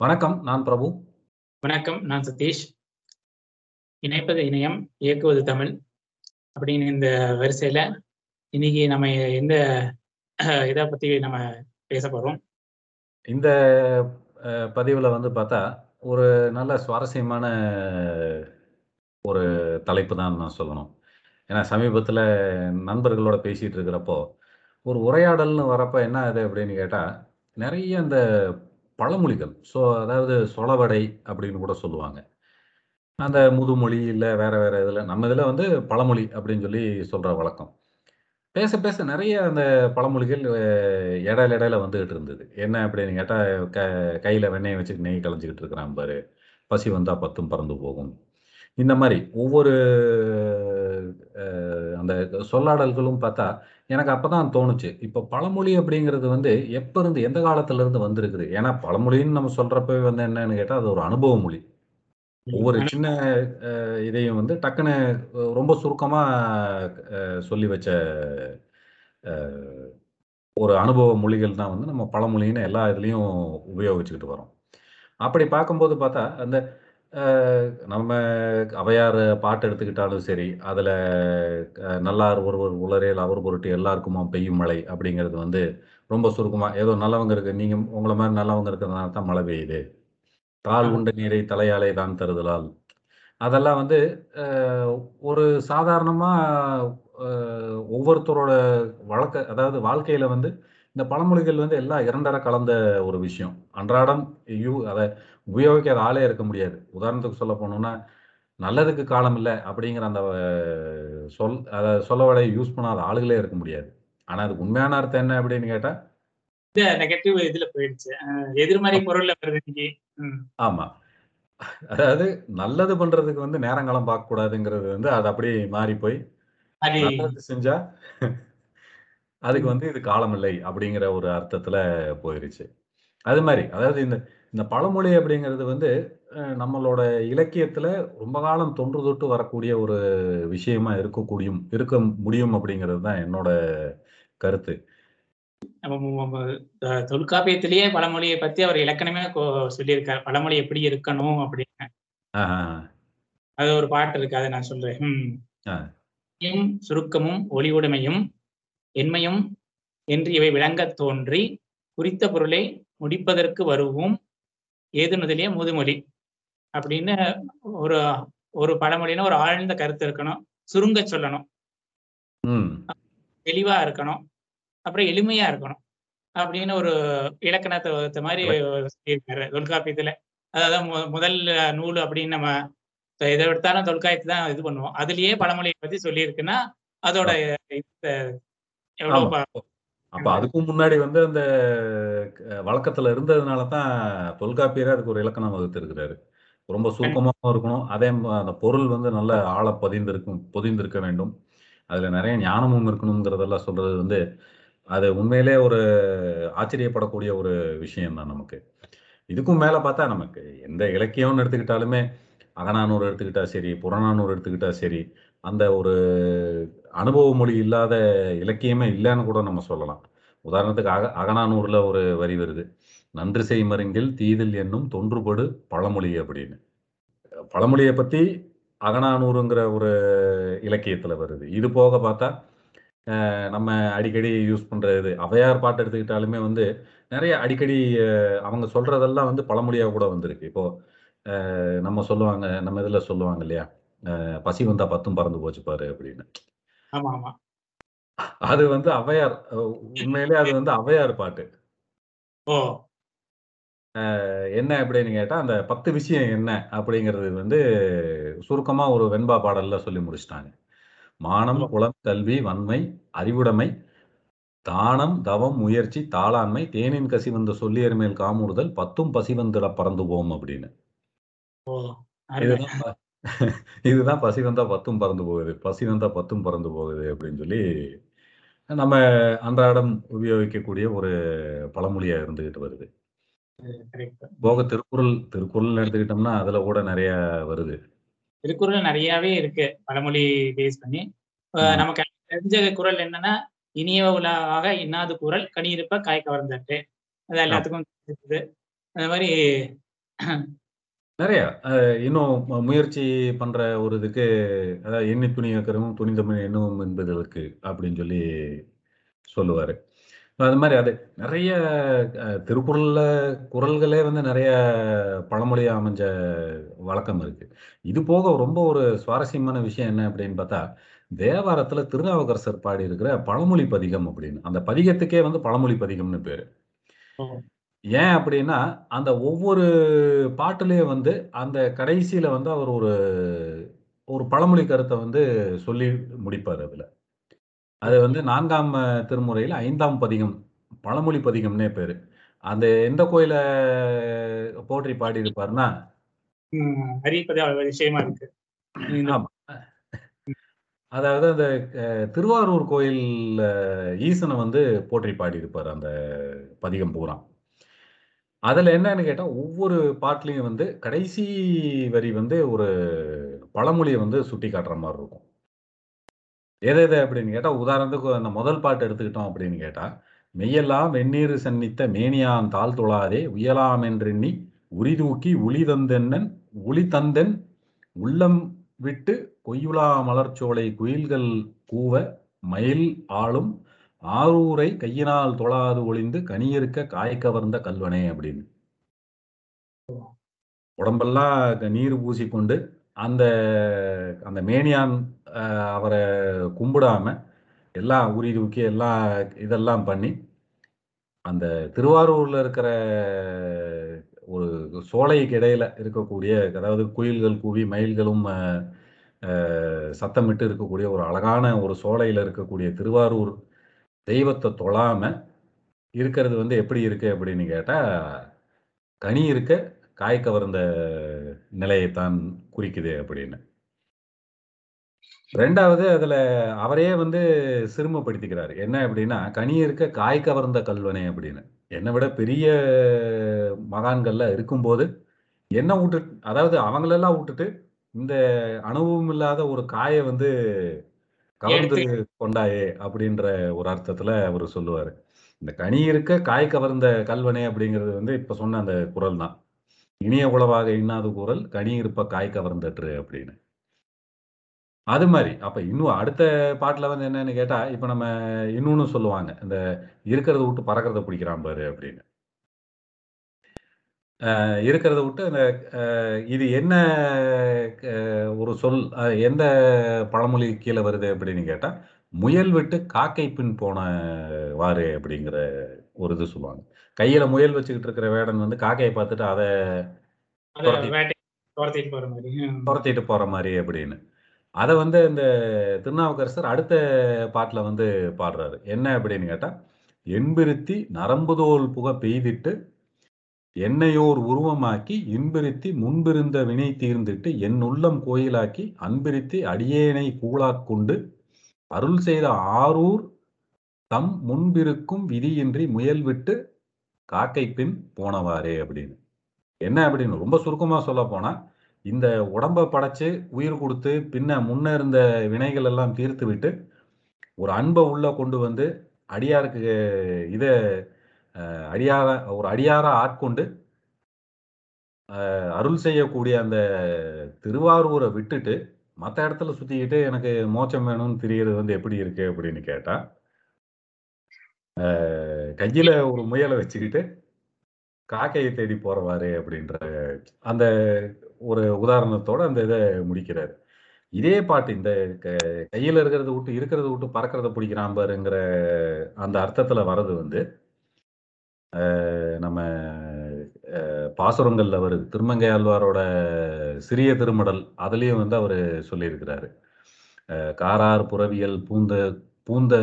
வணக்கம். நான் பிரபு. வணக்கம். நான் சதீஷ். இணைப்பது இணையம், இயக்குவது தமிழ். அப்படின்னு இந்த வரிசையில, இன்னைக்கு நம்ம எந்த இத பத்தி நம்ம பேசப் போறோம்? இந்த பதிவுல வந்து பார்த்தா, ஒரு நல்ல சுவாரஸ்யமான ஒரு தலைப்பு தான் நான் சொல்லணும். ஏன்னா சமீபத்தில நண்பர்களோட பேசிட்டு இருக்கிறப்போ, ஒரு உரையாடல்னு வரப்ப என்ன ஆகுது அப்படின்னு கேட்டா, நெறைய இந்த பழமொழிகள். ஸோ அதாவது சொலவடை அப்படின்னு கூட சொல்லுவாங்க. அந்த முதுமொழி இல்லை வேற வேற இதில் நம்ம இதில் வந்து பழமொழி அப்படின்னு சொல்லி சொல்கிற வழக்கம். பேச பேச நிறைய அந்த பழமொழிகள் இடையில இடையில வந்துகிட்டு இருந்தது. என்ன அப்படின்னு கேட்டால் க கையில் வெண்ணெய வச்சுட்டு நெய் கலைஞ்சிக்கிட்டு இருக்கிறான் பாரு. பசி வந்தால் பத்தும் பறந்து போகும். இந்த மாரி ஒவ்வொரு அந்த சொல்லாடல்களும் பார்த்தா, எனக்கு அப்பதான் தோணுச்சு. இப்ப பழமொழி அப்படிங்கிறது வந்து எப்ப இருந்து எந்த காலத்துல இருந்து வந்திருக்குது? ஏன்னா பழமொழின்னு நம்ம சொல்றப்பவே வந்து என்னன்னு கேட்டா, அது ஒரு அனுபவ மொழி. ஒவ்வொரு சின்ன இதையும் வந்து டக்குனு அ ரொம்ப சுருக்கமா அ சொல்லி வச்ச ஒரு அனுபவ மொழிகள் தான் வந்து நம்ம பழமொழின்னு எல்லா இதுலயும் உபயோகிச்சுக்கிட்டு வரோம். அப்படி பார்க்கும்போது பார்த்தா, அந்த நம்ம ஔவையார் பாட்டு எடுத்துக்கிட்டாலும் சரி, அதுல "நல்லார் ஒருவர் உளரேல் அவர் பொருட்டு எல்லாருக்குமாம் பெய்யும் மழை" அப்படிங்கிறது வந்து ரொம்ப சுருக்கமா, ஏதோ நல்லவங்க இருக்கு நீங்க உங்கள மாரி நல்லவங்க இருக்கிறதுனால தான் மழை பெய்யுது. "தால் ஆமா. உண்ட நீரை தலையாலே தான் தருதலால்" அதெல்லாம் வந்து ஒரு சாதாரணமா அ ஒவ்வொருத்தரோட வழக்க அதாவது வாழ்க்கையில வந்து இந்த பழமொழிகள் வந்து எல்லாம் 2 அற கலந்த ஒரு விஷயம். அன்றாடம் யூ அத உபயோகிக்காத ஆளே இருக்க முடியாது. உதாரணத்துக்கு சொல்ல போனோம்னா, "நல்லதுக்கு காலம் இல்ல" அப்படிங்கிற அந்த சொல் அத சொலவடைய யூஸ் பண்ணாத ஆளுகளே இருக்க முடியாது. ஆனா அதுக்கு உண்மையான அர்த்தம் என்ன அப்படின்னு கேட்டா நெகட்டிவ் இதுல போயிடுச்சு. எதிர்மறை பொருள்ல வருது. ஆமா. அதாவது நல்லது பண்றதுக்கு வந்து நேரங்காலம் பார்க்கக்கூடாதுங்கிறது வந்து அது அப்படியே மாறி போய், செஞ்சா அதுக்கு. வந்து இது காலம் இல்லை அப்படிங்கிற ஒரு அர்த்தத்துல போயிருச்சு. அது மாரி, அதாவது இந்த இந்த பழமொழி அப்படிங்கிறது வந்து நம்மளோட இலக்கியத்துல ரொம்ப காலம் தொன்று தொட்டு வரக்கூடிய ஒரு விஷயமா இருக்கக்கூடியும் இருக்க முடியும் அப்படிங்கிறது தான் என்னோட கருத்து. தொல்காப்பியத்திலேயே பழமொழிய பத்தி அவர் இலக்கணமே சொல்லியிருக்கார். பழமொழி எப்படி இருக்கணும் அப்படின்னு. அது ஒரு பாட்டு இருக்கு. அத நான் சொல்றேன். ம். ஆ. "யும் சுருக்கமும் ஒளிவுடைமையும் எண்மையும் என்று இவை விளங்கத் தோன்றி, குறித்த பொருளை முடிப்பதற்கு வரூஉம் ஏது முதலிய முதுமொழி." அப்படின்னு ஒரு ஒரு பழமொழின்னா ஒரு ஆழ்ந்த கருத்து இருக்கணும். சுருங்கச் சொல்லணும். தெளிவா இருக்கணும். அப்புறம் எளிமையா இருக்கணும். அப்படின்னு ஒரு இலக்கணத்த இலக் சொல்லியிருக்காரு தொல்காப்பியத்துல. அதான் மு முதல் நூல் அப்படின்னு நம்ம எத எடுத்தாலும் தொல்காப்பியத்த தான் இது பண்ணுவோம். அதிலேயே பழமொழிய பத்தி சொல்லியிருக்குன்னா, அதோட அப்ப அதுக்கும் முன்னாடி வந்து அந்த வழக்கத்துல இருந்ததுனால தான் தொல்காப்பியரே அதுக்கு ஒரு இலக்கணம் வகுத்திருக்கிறாரு. ரொம்ப கண் சுருக்கமாவும் இருக்கணும். அதே அந்த பொருள் வந்து நல்ல ஆழ பதிந்திருக்கும் பொதிந்திருக்க வேண்டும். அதுல நெறைய ஞானமும் இருக்கணும்ங்கிறதெல்லாம் சொல்றது வந்து, அது உண்மையிலேயே ஒரு ஆச்சரியப்படக்கூடிய ஒரு விஷயம் தான் நமக்கு. இதுக்கும் மேல பார்த்தா நமக்கு எந்த இலக்கியம்னு எடுத்துக்கிட்டாலுமே, அகநானூறு எடுத்துக்கிட்டா சரி, புறநானூறு எடுத்துக்கிட்டா சரி, அந்த ஒரு அனுபவ மொழி இல்லாத இலக்கியமே இல்லைன்னு கூட நம்ம சொல்லலாம். உதாரணத்துக்கு அக அகநானூரில் ஒரு வரி வருது. நன்றி செய் மருங்கில் தீதில் என்னும் தொன்றுபடு பழமொழி" அப்படின்னு. பழமொழியை பற்றி அகநானூறுங்கிற ஒரு இலக்கியத்தில் வருது. இது போக பார்த்தா, நம்ம அடிக்கடி யூஸ் பண்ணுறது அவையார் பாட்டு எடுத்துக்கிட்டாலுமே வந்து, நிறைய அடிக்கடி அவங்க சொல்கிறதெல்லாம் வந்து பழமொழியாக கூட வந்திருக்கு. இப்போது நம்ம சொல்லுவாங்க நம்ம இதுல சொல்லுவாங்க இல்லையா? "பசி வந்தா பத்தும் பறந்து போச்சு பாரு" அப்படின்னு. அது வந்து ஔவையார் அ உண்மையிலேயே அது வந்து ஔவையார் பாட்டு. என்ன அப்படின்னு கேட்டா, அந்த 10 விஷயம் என்ன அப்படிங்கிறது வந்து சுருக்கமா ஒரு வெண்பா பாடல்ல சொல்லி முடிச்சுட்டாங்க. "மானம், ஓ! குலம், கல்வி, வன்மை, அறிவுடைமை, தானம், தவம், முயற்சி, தாளாண்மை, தேனின் கசிவந்த சொல்லியர் மேல் காமுறுதல், பத்தும் பசிவந்திடப் பறந்து போம்" அப்படின்னு. ஓ! இதுதான் இதுதான் "பசி வந்தா பத்தும் பறந்து போகுது. பசி வந்தா பத்தும் பறந்து போகுது" அப்படின்னு சொல்லி, நம்ம அன்றாடம் உபயோகிக்கக்கூடிய ஒரு பழமொழியா இருந்துகிட்டு வருது. போக. திருக்குறள் திருக்குறள்னு எடுத்துக்கிட்டோம்னா, அதுல கூட நெறைய வருது. திருக்குறள் நெறையாவே இருக்கு. பழமொழி பேஸ் பண்ணி. நமக்கு தெரிஞ்ச குறள் என்னன்னா, "இனிய உலவாக இன்னாது கூறல் கனி இருப்ப காய் கவர்ந்தற்று." அது. எல்லாத்துக்கும். அந்த மாரி நிறைய. அஹ் இன்னும் முயற்சி பண்ற ஒரு இதுக்கு அதாவது "எண்ணி துணி துணியக்கரமும் துணிந்தமிழ் எண்ணுவோம் என்பதற்கு" அப்படின்னு சொல்லி சொல்லுவாரு. அது மாதிரி அது நிறைய அ திருக்குறள்ல குறள்களே வந்து நிறைய பழமொழியா அமைஞ்ச வழக்கம் இருக்கு. இது போக ரொம்ப ஒரு சுவாரஸ்யமான விஷயம் என்ன அப்படின்னு பார்த்தா, தேவாரத்துல திருநாவுக்கரசர் பாடியிருக்கிற பழமொழி பதிகம் அப்படின்னு. அந்த பதிகத்துக்கே வந்து பழமொழி பதிகம்னு பேரு. ஏன் அப்படின்னா, அந்த ஒவ்வொரு பாட்டுலயும் வந்து அந்த கடைசியில வந்து அவர் ஒரு ஒரு பழமொழி கருத்த வந்து சொல்லி முடிப்பாரு அதுல. அது ஓகே. வந்து 4ஆம் திருமுறையில 5ஆம் பதிகம். பழமொழி பதிகம்னே பேரு. அந்த எந்த கோயில போற்றி பாடியிருப்பாருன்னா ம். அறிவிப்பதே அதிசயமா இருக்கு. ஆமா. அதாவது அந்த அ திருவாரூர் கோயில்ல ஈசன வந்து போற்றி பாடியிருப்பாரு அந்த பதிகம் பூரா. அதுல என்னன்னு கேட்டா, ஒவ்வொரு பாட்டுலயும் வந்து கடைசி வரி வந்து ஒரு பழமொழியை வந்து சுட்டி காட்டுற மாதிரி இருக்கும். எது எது அப்படின்னு கேட்டா, உதாரணத்துக்கு அந்த முதல் பாட்டு எடுத்துக்கிட்டோம் அப்படின்னு கேட்டா, "மெய்யெல்லாம் வெந்நீர் சன்னித்த மேனியான் உரி தொழாதே உளி தந்தென்னன் உளி தந்தன் உள்ளம் விட்டு கொய்யுலா மலர்ச்சோலை குயில்கள் கூவ மயில் ஆளும் ஆரூரை கையினால் தொழாது ஒளிந்து கனியிருக்க காய் கவர்ந்த அப்படின்னு. உடம்பெல்லாம் நீர் பூசிக்கொண்டு, அந்த அந்த மேனியான் அவரை கும்பிடாம, எல்லாம் உரி தூக்கி எல்லாம் இதெல்லாம் பண்ணி, அந்த திருவாரூர்ல இருக்கிற ஒரு சோலைக்கு இடையில இருக்கக்கூடிய அதாவது குயில்கள் கூவி, மயில்களும் சத்தமிட்டு இருக்கக்கூடிய ஒரு அழகான ஒரு சோலையில இருக்கக்கூடிய திருவாரூர் தெய்வத்தை தொழாமல் இருக்கிறது வந்து எப்படி இருக்கு அப்படின்னு கேட்டால் "கனி இருக்க காய் கவர்ந்த நிலையைத்தான் குறிக்குது" அப்படின்னு. ரெண்டாவது அதில் அவரே வந்து சிறுமப்படுத்திக்கிறார் என்ன அப்படின்னா, "கனி இருக்க காய் கவர்ந்த கள்வனே" அப்படின்னு. என்னை விட பெரிய மகான்கள்லாம் இருக்கும்போது, என்ன விட்டு அதாவது அவங்களெல்லாம் விட்டுட்டு இந்த அனுபவம் இல்லாத ஒரு காயை வந்து கவர்ந்து எடுத்து கொண்டாயே! அப்படின்ற ஒரு அர்த்தத்துல அவரு சொல்லுவாரு. இந்த "கனி இருக்க காய் கவர்ந்த கள்வனே" அப்படிங்கிறது வந்து இப்ப சொன்ன அந்த குறள் தான். "இனிய உளவாக இன்னாது கூறல், கனி இருப்ப காய் கவர்ந்தற்று" அப்படின்னு. அது மாரி. அப்ப இன்னும் அடுத்த பாட்டுல வந்து என்னன்னு கேட்டா, இப்ப நம்ம இன்னொன்னு சொல்லுவாங்க. இந்த "இருக்கிறத வுட்டு பறக்கிறத பிடிக்கிறான் பாரு" அப்படின்னு. இருக்கிறத வுட்டு அந்த இது என்ன ஒரு சொல் எந்த பழமொழி கீழ வருது அப்படின்னு கேட்டா, "முயல் விட்டு காக்கை பின் போன வாறு" அப்படிங்கிற ஒரு இது சொல்லுவாங்க. கையில முயல் வச்சுக்கிட்டு இருக்கிற வேடன் வந்து காக்கைய பார்த்துட்டு அத தொரத்திட்டு போற மாரி. ம். தொரத்திட்டு போற மாரி அப்படின்னு. அத வந்து இந்த திருநாவுக்கரசர் அடுத்த பாட்டுல வந்து பாடுறாரு. என்ன அப்படின்னு கேட்டா, "என்பிருத்தி நரம்புதோல் புக பெய்திட்டு, என்னையோர் உருவமாக்கி, இன்பிருத்தி முன்பிருந்த வினை தீர்ந்திட்டு, என் உள்ளம் கோயிலாக்கி, அன்பிருத்தி அடியேனை கூழாக் கொண்டு, அருள் செய்த ஆரூர் தம் முன்பிருக்கும் விதியின்றி முயல் விட்டு காக்கை பின் போனவாறே" அப்படின்னு. என்ன அப்படின்னு ரொம்ப சுருக்கமாக சொல்ல சொல்லப்போனா, இந்த உடம்ப படைச்சு, உயிர் கொடுத்து பின்ன முன்ன இருந்த வினைகள் எல்லாம் தீர்த்துவிட்டு, ஒரு அன்பை உள்ள கொண்டு வந்து, அடியாருக்கு இதை அடியாரா ஒரு அடியாரா ஆட்கொண்டு, அருள் செய்யக்கூடிய அந்த திருவாரூர விட்டுட்டு, மத்த இடத்துல சுத்திக்கிட்டு எனக்கு மோட்சம் வேணும்னு திரியிறது வந்து எப்படி இருக்கு அப்படின்னு கேட்டா, கையில ஒரு முயல வச்சுக்கிட்டு, காக்கைய தேடி போறவாறு அப்படின்ற அந்த ஒரு உதாரணத்தோட அந்த இத முடிக்கிறாரு. இதே பாட்டு இந்த கையில இருக்கிறத வுட்டு, இருக்கிறத வுட்டு பறக்கிறத பிடிக்கிறான் பாருங்கிற அந்த அர்த்தத்துல வர்றது வந்து, நம்ம பாசுரங்கள்ல வருது. திருமங்கை ஆழ்வாரோட சிறிய திருமடல் அதுலேயும் வந்து அவர் சொல்லியிருக்கிறாரு. "காரார் புரவியல் பூந்த பூந்த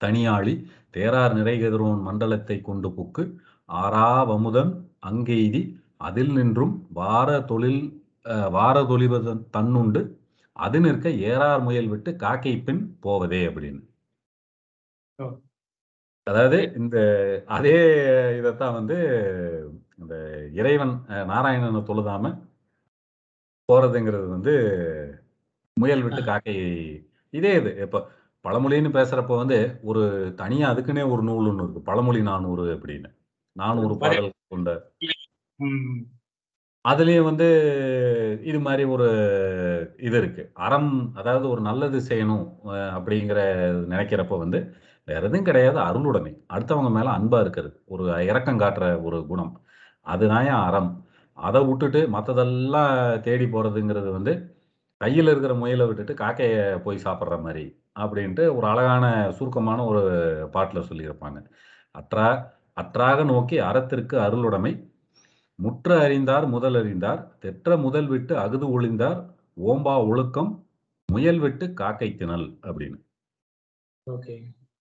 தனியாளி தேரார் நிறைகதிரோன் மண்டலத்தை கொண்டு புக்கு, ஆறாவமுதன் அங்கெய்தி அதில் நின்றும் வார தொழில் வார தொழிவதன் தன்னுண்டு, அது நிற்க ஏறார் முயல் விட்டு காக்கை பின் போவதே" அப்படின்னு. அதாவது இந்த அதே இதத்தான் வந்து இந்த இறைவன் நாராயணன தொழுதாம போறதுங்கிறது வந்து முயல் விட்டு காக்கை இதே இது. இப்ப பழமொழின்னு பேசுறப்ப வந்து ஒரு தனியா அதுக்குன்னே ஒரு நூல் ஒண்ணு இருக்கு. பழமொழி 400 அப்படின்னு. 400 வரை பாடல் கொண்ட. அதுலயும் வந்து இது மாரி ஒரு இது இருக்கு. அறம் அதாவது ஒரு நல்லது செய்யணும் அப்படிங்கிற நெனைக்கிறப்ப வந்து, வேற எதுவும் கிடையாது அருளுடைமை. அடுத்தவங்க மேல அன்பா இருக்கிறது. ஒரு இரக்கம் காட்டுற ஒரு குணம். அதுதான்யா அறம். அதை விட்டுட்டு மற்றதெல்லாம் தேடி போறதுங்கிறது வந்து, கையில் இருக்கிற முயலை விட்டுட்டு காக்கைய போய் சாப்பிட்ற மாதிரி அப்படின்ட்டு ஒரு அழகான சுருக்கமான ஒரு பாட்டில் சொல்லியிருப்பாங்க. "அற்றா அற்றாக நோக்கி அறத்திற்கு அருளுடைமை. முற்ற அறிந்தார் முதல் அறிந்தார். தெற்ற முதல் விட்டு அஃது ஒளிந்தார் ஓம்பா ஒழுக்கம் முயல் விட்டு காக்கை திணல் அப்படின்னு.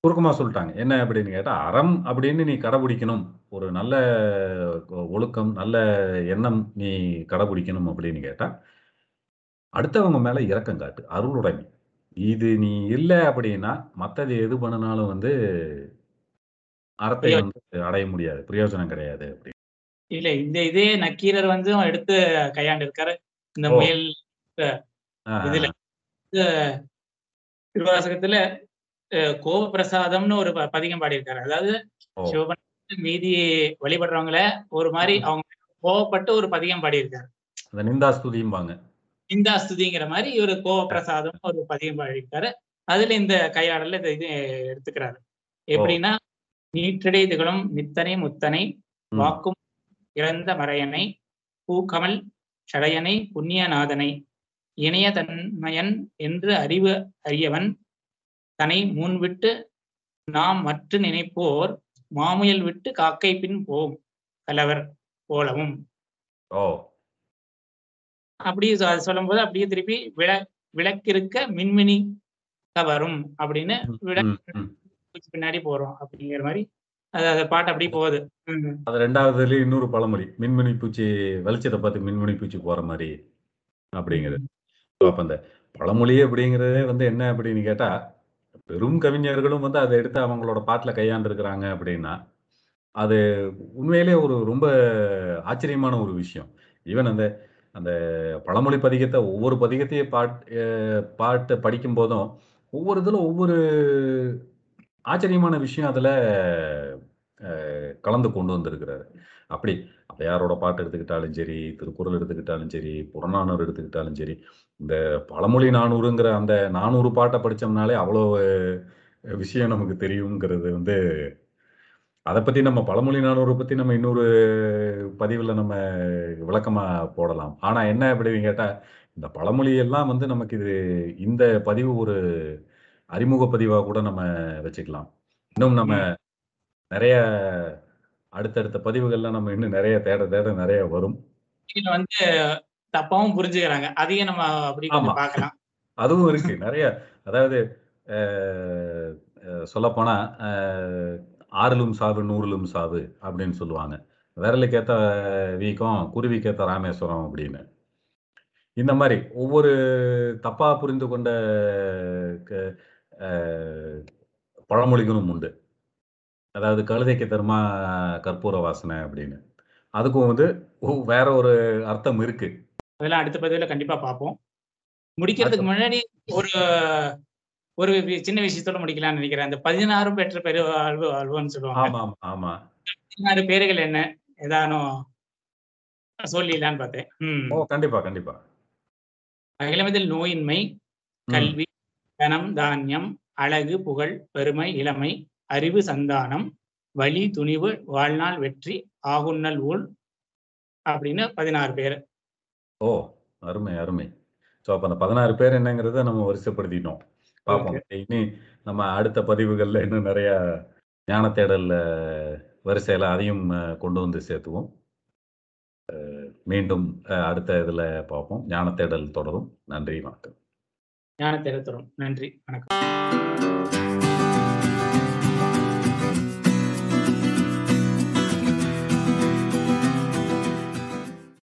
சுருக்கமா சொல்ட்டாங்க. என்ன அப்படின்னு கேட்டா, அறம் அப்படின்னு நீ கடைபிடிக்கணும். ஒரு நல்ல ஒழுக்கம், நல்ல எண்ணம் நீ கடைபிடிக்கணும் அப்படின்னு கேட்டா, அடுத்தவங்க மேல இரக்கம் காட்டு. அருளுடைமை. இது நீ இல்ல அப்படின்னா, மத்தது எது பண்ணுனாலும் வந்து அறத்தை வந்து அடைய முடியாது. பிரயோஜனம் கிடையாது அப்படி. இல்ல இந்த இதே நக்கீரர் வந்து எடுத்து கையாண்டிருக்காரு. இந்த ஓ! முயல் இதுல. இந்த திருவாசகத்துல அ கோவப்பிரசாதம்னு ஒரு பதிகம் பாடியிருக்காரு. அதாவது! சிவபெருமான் மீதி வழிபடுறவங்கள ஒரு மாரி ம். அவங்க கோவப்பட்டு ஒரு பதிகம் பாடியிருக்காரு. நிந்தாஸ்துதிம்பாங்க. நிந்தாஸ்துதிங்கிற மாரி இவரு கோவப்பிரசாதம்னு ஒரு பதிகம் பாடியிருக்காரு. அதுல இந்த கையாடல்ல இந்த இது எடுத்துக்கிறாரு. எப்படின்னா, "நீற்றிடை திகழும் நித்தனை முத்தனை. வாக்கும் இறந்த மறையனை பூக்கமழ் சடையனை புண்ணியநாதனை இனைய தன்மையன் என்று அறிவு அரியவன் தனை முன்விட்டு நாம் மற்று நினைப்போர் மாமுயல் விட்டு காக்கை பின் போம் கலவர் போலவும்." ஓ! அப்படி சொ சொல்லும்போது அப்படியே திருப்பி விள "விளக்கிருக்க மின்மினி கவரும்" அப்படின்னு ம், விள ம், ம். பின்னாடி போறோம் அப்படிங்கிற மாரி அது அந்த பாட்டு அப்படியே போகுது. அது 2வதுலயும் இன்னொரு பழமொழி. "மின்மினி பூச்சி வெளிச்சத்த பார்த்து மின்மினி பூச்சி போற மாரி" அப்படிங்கிறது. அப்ப அந்த பழமொழி அப்படிங்கிறதே வந்து என்ன அப்படின்னு கேட்டா, பெரும் கவிஞர்களும் வந்து அதை எடுத்து அவங்களோட பாட்டில் கையாண்டுருக்கிறாங்க அப்படின்னா, அது உண்மையிலேயே ஒரு ரொம்ப ஆச்சரியமான ஒரு விஷயம். ஈவன் அந்த அந்த பழமொழி பதிகத்தை ஒவ்வொரு பதிகத்தையும் பாட் பாட்டு பாட்டு படிக்கும்போதும், ஒவ்வொரு இதில் ஒவ்வொரு ஆச்சரியமான விஷயம் அதில் கலந்து கொண்டு வந்திருக்கிறாரு. அப்படி ஔவையாரோட பாட்டு எடுத்துக்கிட்டாலும் சரி, திருக்குறள் எடுத்துக்கிட்டாலும் சரி, புறநானூறு எடுத்துக்கிட்டாலும் சரி, இந்த பழமொழி 400ங்கிற அந்த 400 பாட்ட படிச்சோம்னாலே அவ்வளோ விஷயம் நமக்கு தெரியுங்கிறது வந்து அத பத்தி நம்ம பழமொழி 400 பத்தி நம்ம இன்னொரு பதிவுல நம்ம விளக்கமா போடலாம். ஆனா என்ன அப்படின்னு கேட்டா, இந்த பழமொழி எல்லாம் வந்து நமக்கு இது இந்த பதிவு ஒரு அறிமுக பதிவா கூட நம்ம வச்சுக்கலாம். இன்னும் நம்ம. நெறைய அடுத்தடுத்த பதிவுகள்ல நம்ம இன்னும் நெறைய தேட தேட நெறைய வரும். இதுல வந்து தப்பாவும் புரிஞ்சுக்கிறாங்க. அதையும் நம்ம அப்படி பார்க்கலாம். அதுவும் இருக்கு. நெறைய அதாவது சொல்லப்போனா, "ஆறிலும் சாவு, நூறிலும் சாவு" அப்படின்னு சொல்லுவாங்க. "விரலுக்கு ஏத்த வீக்கம், குருவிக்கு ஏத்த ராமேஸ்வரம்" அப்படின்னு. இந்த மாரி ஒவ்வொரு தப்பா புரிந்து கொண்ட பழமொழிகளும் உண்டு. அதாவது "கழுதைக்கு தருமா கற்பூர வாசனை" அப்படின்னு. அதுக்கும் வந்து வேற ஒரு அர்த்தம் இருக்கு. அதெல்லாம் அடுத்த பதிவுல கண்டிப்பா பார்ப்போம். முடிக்கிறதுக்கு முன்னாடி ஒரு ஒரு சின்ன விஷயத்தோட முடிக்கலாம்னு நெனைக்கிறேன். அந்த 16 பெற்ற பெரு வாழ்வு வாழ்வோன்னு சொல்லுவாங்க. ஆமா. 16 பேர்கள் என்ன? ஏதானும் சொல்லிடலான்னு பார்த்தேன். ஓ! கண்டிப்பா, கண்டிப்பா. அகிலமதில் நோயின்மை. கல்வி, தனம், தானியம், அழகு, புகழ், பெருமை, இளமை, அறிவு, சந்தானம், வலி, துணிவு, வாழ்நாள் வெற்றி, ஆகுன்னல் ஊழ் அப்படின்னு 16 பேரு. ஓ! அருமை, அருமை. ஸோ அப்ப அந்த 16 பேர் என்னங்கிறத நம்ம வரிசைப்படுத்திட்டோம். பார்ப்போம். இனி நம்ம அடுத்த பதிவுகள்ல இன்னும் நெறைய ஞான தேடல் வரிசையில அதையும் கொண்டு வந்து சேர்த்துவோம். மீண்டும் அடுத்த இதுல பார்ப்போம். ஞான தேடல் தொடரும். நன்றி, வணக்கம். ஞான தேடல் தொடரும். நன்றி. வணக்கம்.